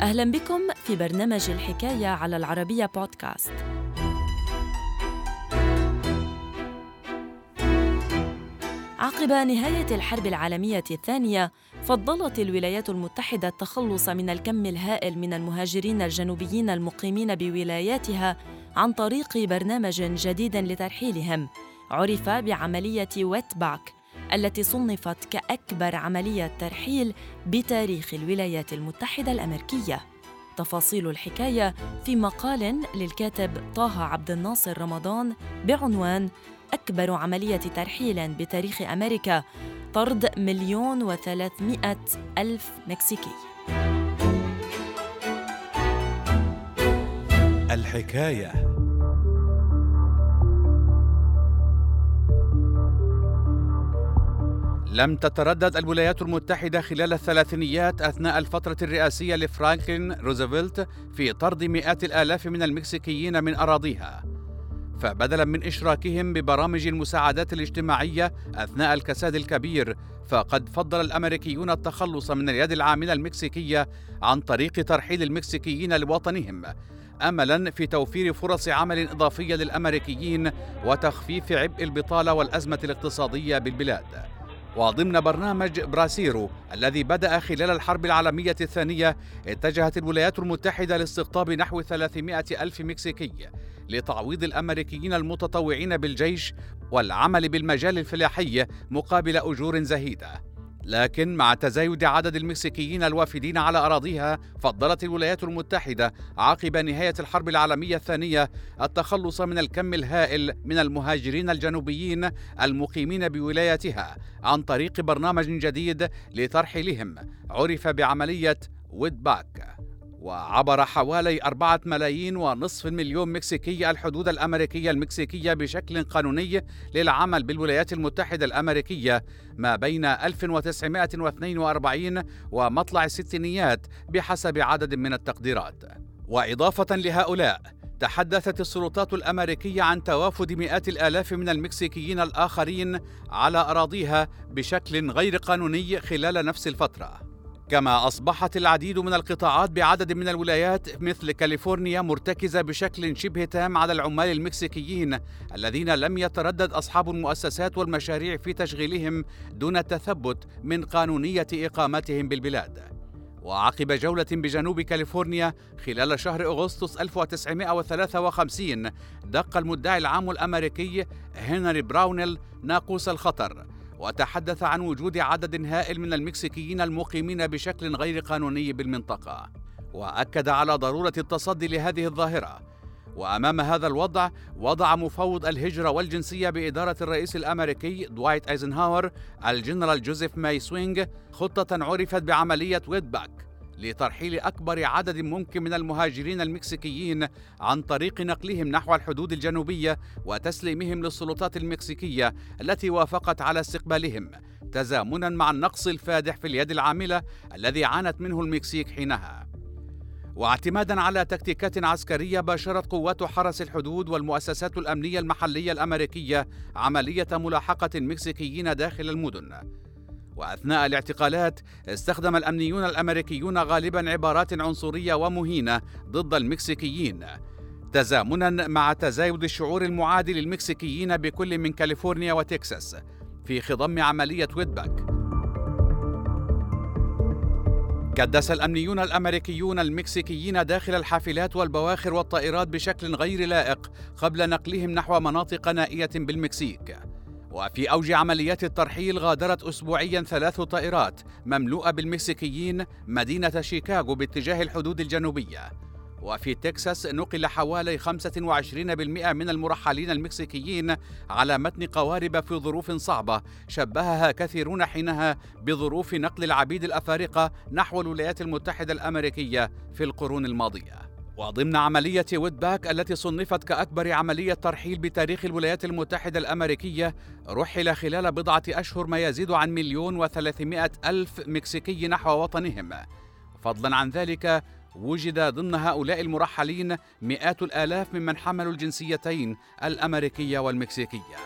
أهلا بكم في برنامج الحكاية على العربية بودكاست. عقب نهاية الحرب العالمية الثانية، فضلت الولايات المتحدة التخلص من الكم الهائل من المهاجرين الجنوبيين المقيمين بولاياتها عن طريق برنامج جديد لترحيلهم، عرف بعملية ويت باك، التي صنفت كأكبر عملية ترحيل بتاريخ الولايات المتحدة الأمريكية. تفاصيل الحكاية في مقال للكاتب طه عبد الناصر رمضان بعنوان أكبر عملية ترحيل بتاريخ أمريكا طرد مليون وثلاثمائة ألف مكسيكي الحكاية لم تتردد الولايات المتحدة خلال الثلاثينيات أثناء الفترة الرئاسية لفرانكلين روزفلت في طرد مئات الآلاف من المكسيكيين من أراضيها. فبدلا من إشراكهم ببرامج المساعدات الاجتماعية أثناء الكساد الكبير فقد فضل الأمريكيون التخلص من اليد العاملة المكسيكية عن طريق ترحيل المكسيكيين لوطنهم املا في توفير فرص عمل إضافية للأمريكيين وتخفيف عبء البطالة والأزمة الاقتصادية بالبلاد. وضمن برنامج براسيرو الذي بدأ خلال الحرب العالمية الثانية اتجهت الولايات المتحدة لاستقطاب نحو 300 ألف مكسيكي لتعويض الأمريكيين المتطوعين بالجيش والعمل بالمجال الفلاحي مقابل أجور زهيدة. لكن مع تزايد عدد المكسيكيين الوافدين على أراضيها فضلت الولايات المتحدة عقب نهاية الحرب العالمية الثانية التخلص من الكم الهائل من المهاجرين الجنوبيين المقيمين بولايتها عن طريق برنامج جديد لترحيلهم عرف بعملية ويدباك وعبر حوالي أربعة ملايين ونصف المليون مكسيكي الحدود الأمريكية المكسيكية بشكل قانوني للعمل بالولايات المتحدة الأمريكية ما بين 1942 ومطلع الستينيات بحسب عدد من التقديرات. وإضافة لهؤلاء تحدثت السلطات الأمريكية عن توافد مئات الآلاف من المكسيكيين الآخرين على أراضيها بشكل غير قانوني خلال نفس الفترة. كما أصبحت العديد من القطاعات بعدد من الولايات مثل كاليفورنيا مرتكزة بشكل شبه تام على العمال المكسيكيين الذين لم يتردد أصحاب المؤسسات والمشاريع في تشغيلهم دون التثبت من قانونية إقامتهم بالبلاد. وعقب جولة بجنوب كاليفورنيا خلال شهر أغسطس 1953 دق المدعي العام الأمريكي هنري براونيل ناقوس الخطر وتحدث عن وجود عدد هائل من المكسيكيين المقيمين بشكل غير قانوني بالمنطقة وأكد على ضرورة التصدي لهذه الظاهرة. وأمام هذا الوضع وضع مفوض الهجرة والجنسية بإدارة الرئيس الأمريكي دوايت أيزنهاور الجنرال جوزيف ماي سوينغ خطة عرفت بعملية Wetback لترحيل أكبر عدد ممكن من المهاجرين المكسيكيين عن طريق نقلهم نحو الحدود الجنوبية وتسليمهم للسلطات المكسيكية التي وافقت على استقبالهم تزامنا مع النقص الفادح في اليد العاملة الذي عانت منه المكسيك حينها. واعتمادا على تكتيكات عسكرية باشرت قوات حرس الحدود والمؤسسات الأمنية المحلية الأمريكية عملية ملاحقة المكسيكيين داخل المدن. وأثناء الاعتقالات استخدم الأمنيون الأمريكيون غالبا عبارات عنصرية ومهينة ضد المكسيكيين تزامنا مع تزايد الشعور المعادي للمكسيكيين بكل من كاليفورنيا وتكساس في خضم عملية ويدباك كدس الأمنيون الأمريكيون المكسيكيين داخل الحافلات والبواخر والطائرات بشكل غير لائق قبل نقلهم نحو مناطق نائية بالمكسيك. وفي أوج عمليات الترحيل غادرت أسبوعيا ثلاث طائرات مملوءة بالمكسيكيين مدينة شيكاغو باتجاه الحدود الجنوبية. وفي تكساس نقل حوالي 25% من المرحلين المكسيكيين على متن قوارب في ظروف صعبة شبهها كثيرون حينها بظروف نقل العبيد الأفارقة نحو الولايات المتحدة الأمريكية في القرون الماضية. وضمن عملية ويدباك التي صنفت كأكبر عملية ترحيل بتاريخ الولايات المتحدة الأمريكية رحل خلال بضعة أشهر ما يزيد عن مليون وثلاثمائة ألف مكسيكي نحو وطنهم. فضلا عن ذلك وجد ضمن هؤلاء المرحلين مئات الآلاف ممن حملوا الجنسيتين الأمريكية والمكسيكية.